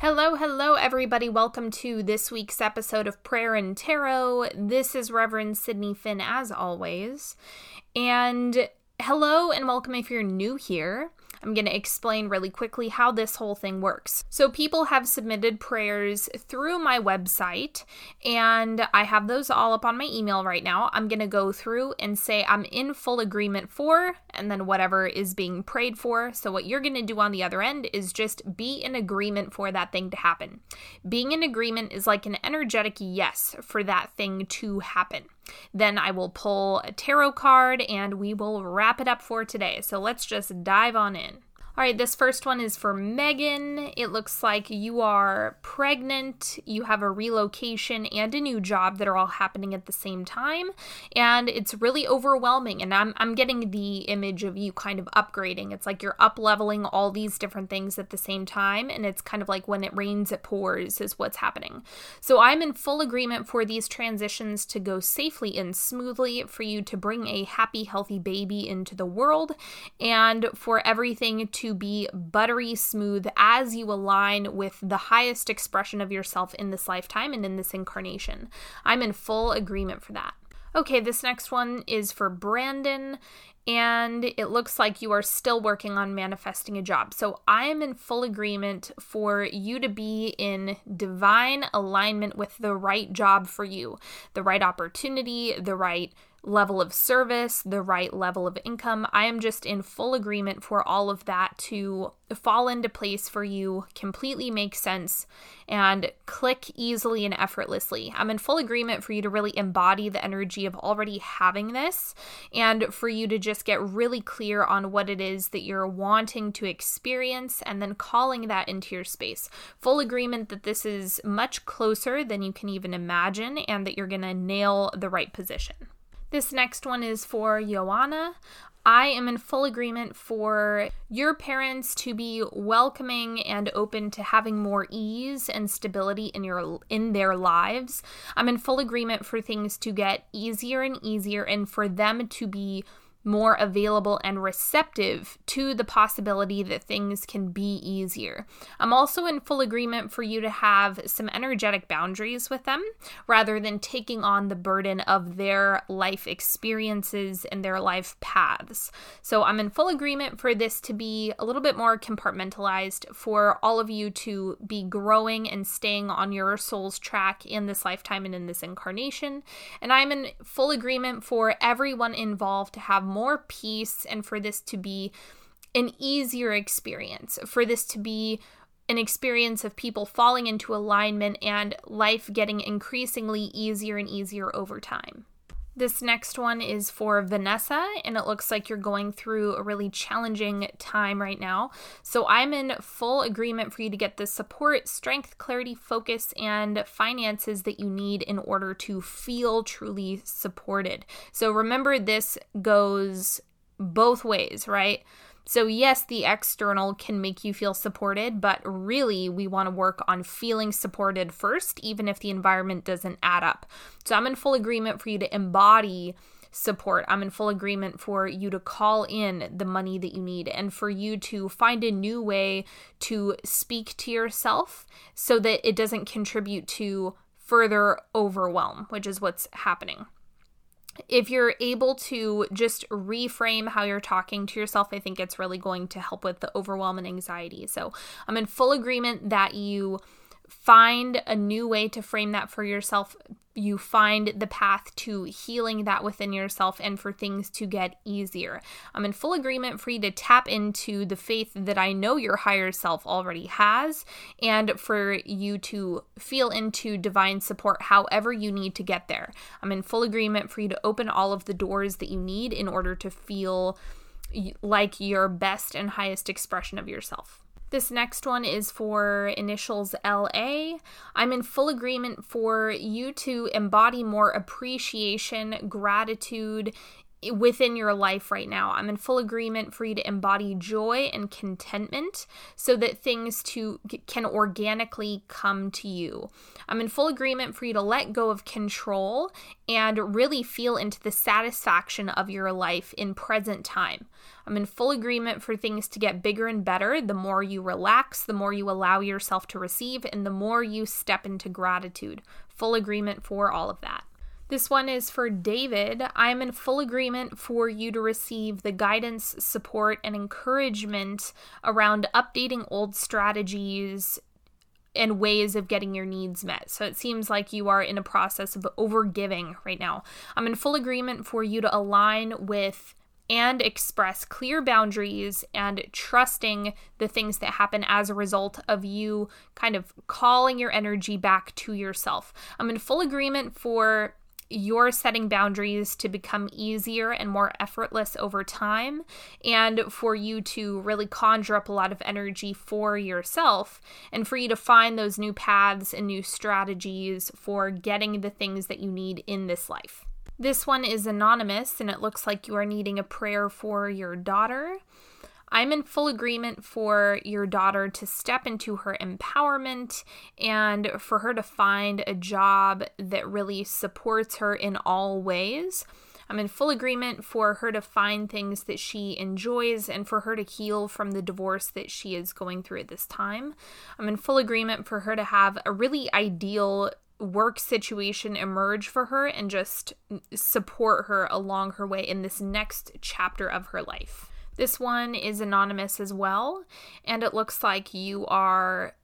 Hello, hello, everybody. Welcome to this week's episode of Prayer and Tarot. This is Reverend Sydney Finn, as always. And hello, and welcome if you're new here. I'm going to explain really quickly how this whole thing works. So, people have submitted prayers through my website, and I have those all up on my email right now. I'm going to go through and say I'm in full agreement for, and then whatever is being prayed for. So, what you're going to do on the other end is just be in agreement for that thing to happen. Being in agreement is like an energetic yes for that thing to happen. Then I will pull a tarot card and we will wrap it up for today. So let's just dive on in. All right, this first one is for Megan. It looks like you are pregnant, you have a relocation and a new job that are all happening at the same time, and it's really overwhelming. And I'm, I'm getting the image of you kind of upgrading. It's like you're up leveling all these different things at the same time, and it's kind of like when it rains, it pours, is what's happening. So I'm in full agreement for these transitions to go safely and smoothly, for you to bring a happy, healthy baby into the world, and for everything to to be buttery smooth as you align with the highest expression of yourself in this lifetime and in this incarnation. I'm in full agreement for that. Okay, this next one is for Brandon, and it looks like you are still working on manifesting a job. So I am in full agreement for you to be in divine alignment with the right job for you, the right opportunity, the right level of service, the right level of income. I am just in full agreement for all of that to fall into place for you, completely make sense, and click easily and effortlessly. I'm in full agreement for you to really embody the energy of already having this and for you to just get really clear on what it is that you're wanting to experience and then calling that into your space. Full agreement that this is much closer than you can even imagine and that you're going to nail the right position. This next one is for Joanna. I am in full agreement for your parents to be welcoming and open to having more ease and stability in your in their lives. I'm in full agreement for things to get easier and easier and for them to be more available and receptive to the possibility that things can be easier. I'm also in full agreement for you to have some energetic boundaries with them rather than taking on the burden of their life experiences and their life paths. So I'm in full agreement for this to be a little bit more compartmentalized for all of you to be growing and staying on your soul's track in this lifetime and in this incarnation. And I'm in full agreement for everyone involved to have more peace and for this to be an easier experience, for this to be an experience of people falling into alignment and life getting increasingly easier and easier over time. This next one is for Vanessa, and it looks like you're going through a really challenging time right now. So I'm in full agreement for you to get the support, strength, clarity, focus, and finances that you need in order to feel truly supported. So remember, this goes both ways, right? So, yes, the external can make you feel supported, but really, we want to work on feeling supported first, even if the environment doesn't add up. So, I'm in full agreement for you to embody support. I'm in full agreement for you to call in the money that you need and for you to find a new way to speak to yourself so that it doesn't contribute to further overwhelm, which is what's happening if you're able to just reframe how you're talking to yourself, I think it's really going to help with the overwhelm and anxiety. So I'm in full agreement that you find a new way to frame that for yourself. You find the path to healing that within yourself and for things to get easier. I'm in full agreement for you to tap into the faith that I know your higher self already has and for you to feel into divine support however you need to get there. I'm in full agreement for you to open all of the doors that you need in order to feel like your best and highest expression of yourself. This next one is for initials LA. I'm in full agreement for you to embody more appreciation, gratitude within your life right now. I'm in full agreement for you to embody joy and contentment so that things to can organically come to you. I'm in full agreement for you to let go of control and really feel into the satisfaction of your life in present time. I'm in full agreement for things to get bigger and better the more you relax, the more you allow yourself to receive, and the more you step into gratitude. Full agreement for all of that. This one is for David. I am in full agreement for you to receive the guidance, support, and encouragement around updating old strategies and ways of getting your needs met. So it seems like you are in a process of overgiving right now. I'm in full agreement for you to align with and express clear boundaries and trusting the things that happen as a result of you kind of calling your energy back to yourself. I'm in full agreement for you're setting boundaries to become easier and more effortless over time, and for you to really conjure up a lot of energy for yourself, and for you to find those new paths and new strategies for getting the things that you need in this life. This one is anonymous, and it looks like you are needing a prayer for your daughter. I'm in full agreement for your daughter to step into her empowerment and for her to find a job that really supports her in all ways. I'm in full agreement for her to find things that she enjoys and for her to heal from the divorce that she is going through at this time. I'm in full agreement for her to have a really ideal work situation emerge for her and just support her along her way in this next chapter of her life. This one is anonymous as well, and it looks like you are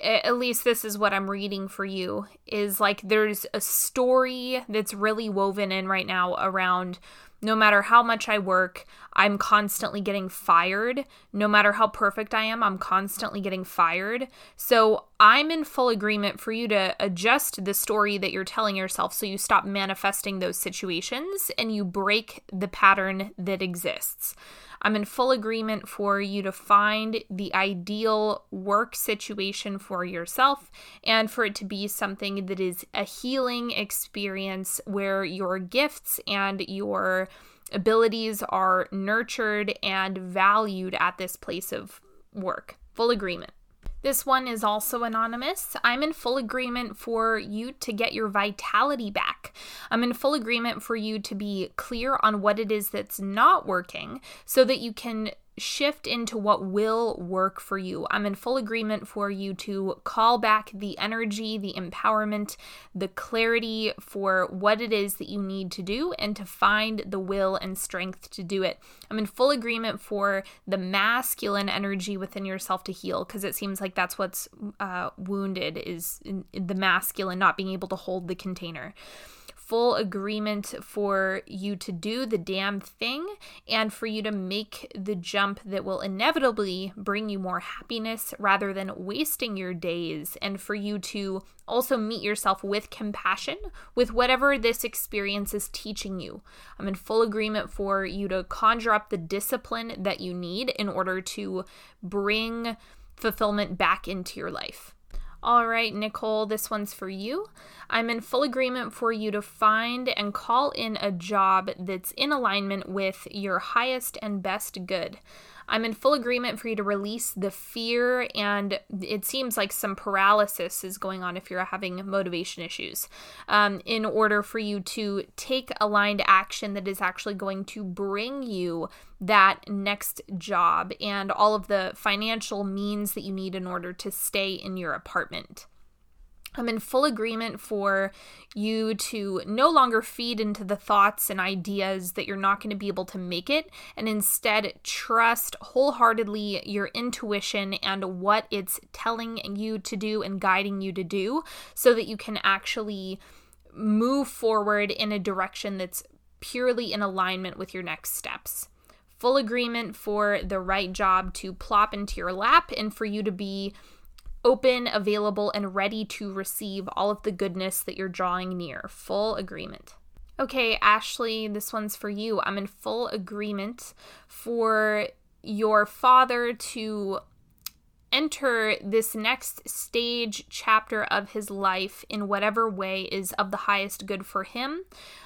at least this is what I'm reading for you is like there's a story that's really woven in right now around no matter how much I work, I'm constantly getting fired. No matter how perfect I am, I'm constantly getting fired. So I'm in full agreement for you to adjust the story that you're telling yourself so you stop manifesting those situations and you break the pattern that exists. I'm in full agreement for you to find the ideal work situation for yourself and for it to be something that is a healing experience where your gifts and your abilities are nurtured and valued at this place of work. Full agreement. This one is also anonymous. I'm in full agreement for you to get your vitality back. I'm in full agreement for you to be clear on what it is that's not working so that you can shift into what will work for you. I'm in full agreement for you to call back the energy, the empowerment, the clarity for what it is that you need to do and to find the will and strength to do it. I'm in full agreement for the masculine energy within yourself to heal because it seems like that's what's uh, wounded is the masculine not being able to hold the container full agreement for you to do the damn thing and for you to make the jump that will inevitably bring you more happiness rather than wasting your days, and for you to also meet yourself with compassion with whatever this experience is teaching you. I'm in full agreement for you to conjure up the discipline that you need in order to bring fulfillment back into your life. All right, Nicole, this one's for you. I'm in full agreement for you to find and call in a job that's in alignment with your highest and best good. I'm in full agreement for you to release the fear, and it seems like some paralysis is going on if you're having motivation issues, um, in order for you to take aligned action that is actually going to bring you that next job and all of the financial means that you need in order to stay in your apartment. I'm in full agreement for you to no longer feed into the thoughts and ideas that you're not going to be able to make it, and instead trust wholeheartedly your intuition and what it's telling you to do and guiding you to do so that you can actually move forward in a direction that's purely in alignment with your next steps. Full agreement for the right job to plop into your lap and for you to be open, available, and ready to receive all of the goodness that you're drawing near. Full agreement. Okay, Ashley, this one's for you. I'm in full agreement for your father to enter this next stage chapter of his life in whatever way is of the highest good for him.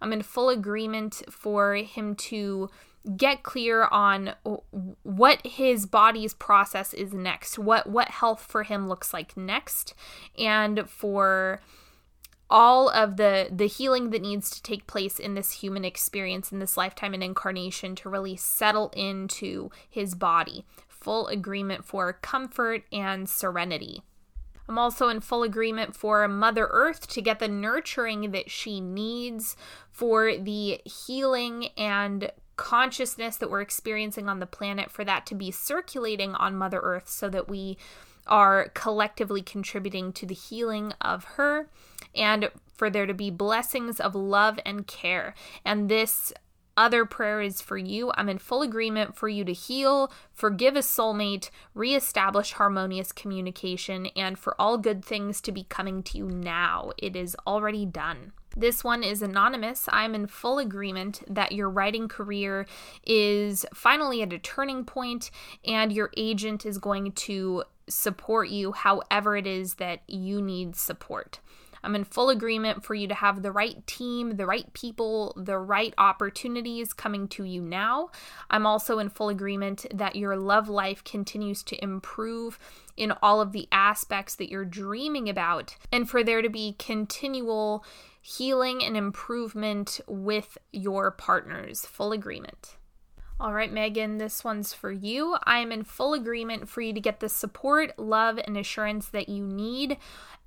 I'm in full agreement for him to get clear on what his body's process is next what what health for him looks like next and for all of the the healing that needs to take place in this human experience in this lifetime and incarnation to really settle into his body full agreement for comfort and serenity. I'm also in full agreement for Mother Earth to get the nurturing that she needs for the healing and consciousness that we're experiencing on the planet, for that to be circulating on Mother Earth so that we are collectively contributing to the healing of her and for there to be blessings of love and care. And this other prayer is for you. I'm in full agreement for you to heal, forgive a soulmate, reestablish harmonious communication, and for all good things to be coming to you now. It is already done. This one is anonymous. I'm in full agreement that your writing career is finally at a turning point and your agent is going to support you however it is that you need support. I'm in full agreement for you to have the right team, the right people, the right opportunities coming to you now. I'm also in full agreement that your love life continues to improve in all of the aspects that you're dreaming about, and for there to be continual healing and improvement with your partners. Full agreement. All right, Megan, this one's for you. I am in full agreement for you to get the support, love, and assurance that you need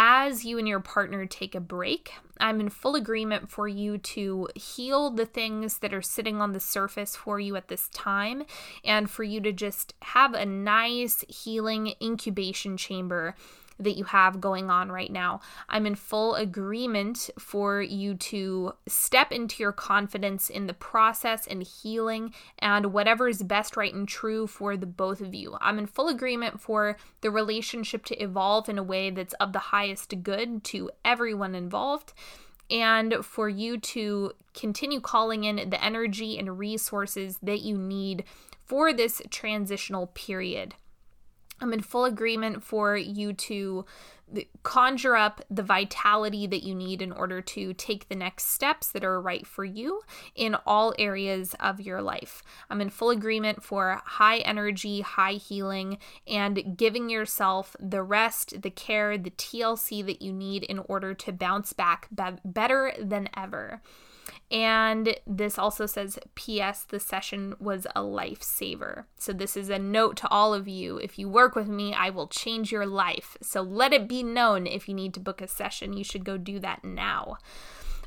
as you and your partner take a break, I'm in full agreement for you to heal the things that are sitting on the surface for you at this time and for you to just have a nice healing incubation chamber that you have going on right now. I'm in full agreement for you to step into your confidence in the process and healing and whatever is best, right, and true for the both of you. I'm in full agreement for the relationship to evolve in a way that's of the highest good to everyone involved and for you to continue calling in the energy and resources that you need for this transitional period. I'm in full agreement for you to conjure up the vitality that you need in order to take the next steps that are right for you in all areas of your life. I'm in full agreement for high energy, high healing, and giving yourself the rest, the care, the TLC that you need in order to bounce back be- better than ever. And this also says, P.S. The session was a lifesaver. So, this is a note to all of you. If you work with me, I will change your life. So, let it be known if you need to book a session, you should go do that now.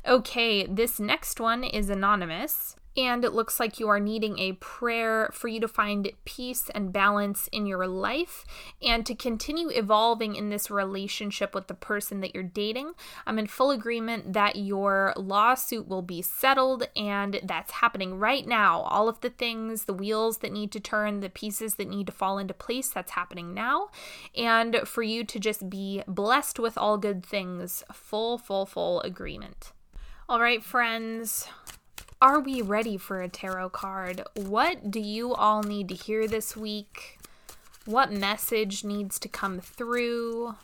Okay, this next one is anonymous and it looks like you are needing a prayer for you to find peace and balance in your life and to continue evolving in this relationship with the person that you're dating. I'm in full agreement that your lawsuit will be settled, and that's happening right now. All of the things, the wheels that need to turn, the pieces that need to fall into place, that's happening now. And for you to just be blessed with all good things, full, full, full agreement. All right, friends. Are we ready for a tarot card? What do you all need to hear this week? What message needs to come through?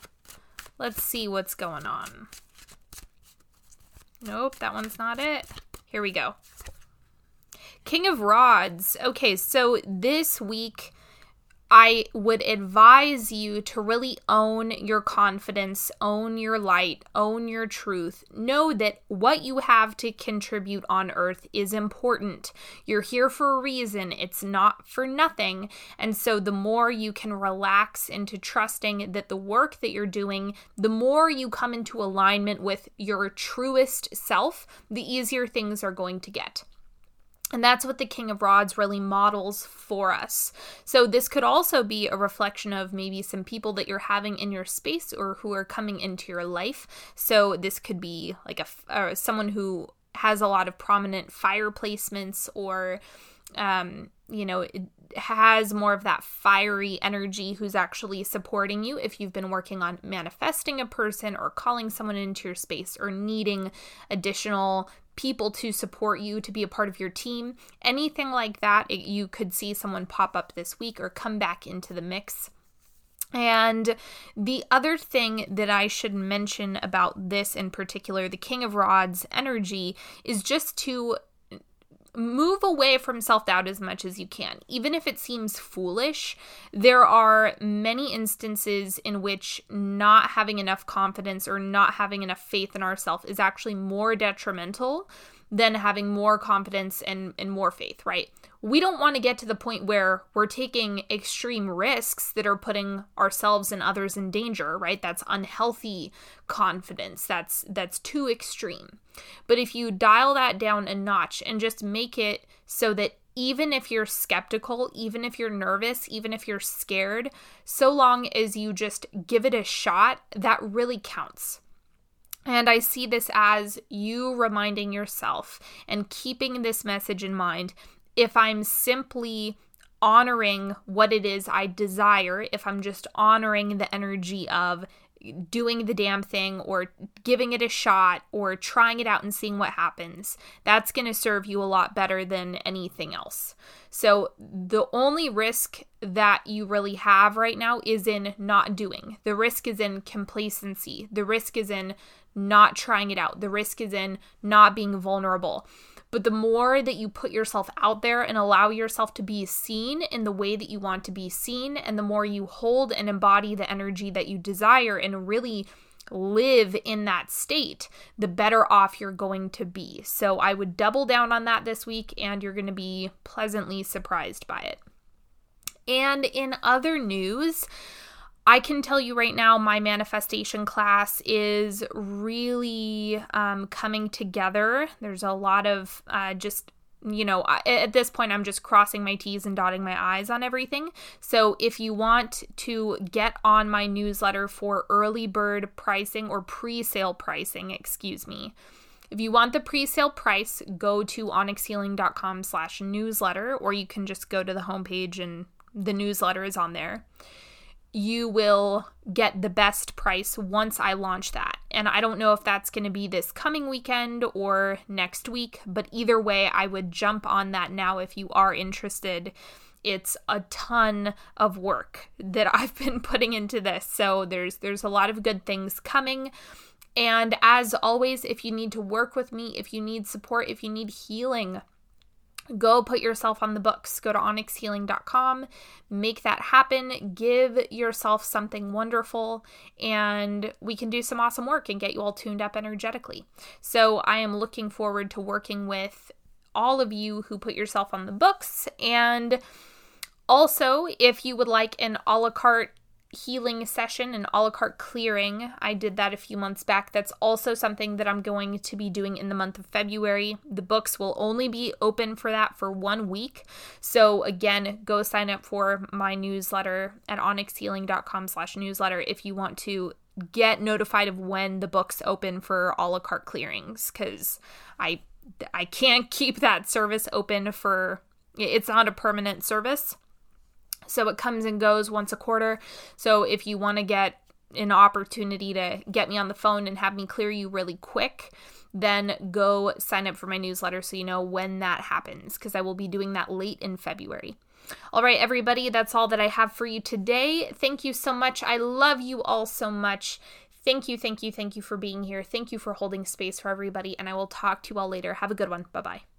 Let's see what's going on. Nope, that one's not it. Here we go. King of Rods. Okay, so this week I would advise you to really own your confidence, own your light, own your truth. Know that what you have to contribute on earth is important. You're here for a reason, it's not for nothing. And so, the more you can relax into trusting that the work that you're doing, the more you come into alignment with your truest self, the easier things are going to get. And that's what the King of Rods really models for us. So, this could also be a reflection of maybe some people that you're having in your space or who are coming into your life. So, this could be like a uh, someone who has a lot of prominent fire placements or, um, you know, it has more of that fiery energy who's actually supporting you if you've been working on manifesting a person or calling someone into your space or needing additional people to support you to be a part of your team, anything like that, it, you could see someone pop up this week or come back into the mix. And the other thing that I should mention about this in particular, the King of Rods energy, is just to move away from self doubt as much as you can. Even if it seems foolish, there are many instances in which not having enough confidence or not having enough faith in ourselves is actually more detrimental than having more confidence and, and more faith, right? We don't want to get to the point where we're taking extreme risks that are putting ourselves and others in danger, right? That's unhealthy confidence. That's that's too extreme. But if you dial that down a notch and just make it so that even if you're skeptical, even if you're nervous, even if you're scared, so long as you just give it a shot, that really counts. And I see this as you reminding yourself and keeping this message in mind. If I'm simply honoring what it is I desire, if I'm just honoring the energy of doing the damn thing or giving it a shot or trying it out and seeing what happens, that's going to serve you a lot better than anything else. So, the only risk that you really have right now is in not doing. The risk is in complacency. The risk is in not trying it out. The risk is in not being vulnerable. But the more that you put yourself out there and allow yourself to be seen in the way that you want to be seen, and the more you hold and embody the energy that you desire and really live in that state, the better off you're going to be. So I would double down on that this week, and you're going to be pleasantly surprised by it. And in other news, I can tell you right now, my manifestation class is really um, coming together. There's a lot of uh, just you know, at this point, I'm just crossing my T's and dotting my I's on everything. So, if you want to get on my newsletter for early bird pricing or pre sale pricing, excuse me, if you want the pre-sale price, go to onyxhealing.com slash newsletter, or you can just go to the homepage and the newsletter is on there you will get the best price once I launch that. And I don't know if that's going to be this coming weekend or next week, but either way, I would jump on that now if you are interested. It's a ton of work that I've been putting into this. So there's there's a lot of good things coming. And as always, if you need to work with me, if you need support, if you need healing, go put yourself on the books. Go to onyxhealing.com, make that happen, give yourself something wonderful, and we can do some awesome work and get you all tuned up energetically. So I am looking forward to working with all of you who put yourself on the books. And also, if you would like an a la carte healing session and a la carte clearing. I did that a few months back. That's also something that I'm going to be doing in the month of February. The books will only be open for that for one week. So again, go sign up for my newsletter at onyxhealing.com slash newsletter if you want to get notified of when the books open for a la carte clearings because I I can't keep that service open for it's not a permanent service. So it comes and goes once a quarter. So if you want to get an opportunity to get me on the phone and have me clear you really quick, then go sign up for my newsletter so you know when that happens because I will be doing that late in February. All right, everybody, that's all that I have for you today. Thank you so much. I love you all so much. Thank you, thank you, thank you for being here. Thank you for holding space for everybody, and I will talk to you all later. Have a good one. Bye bye.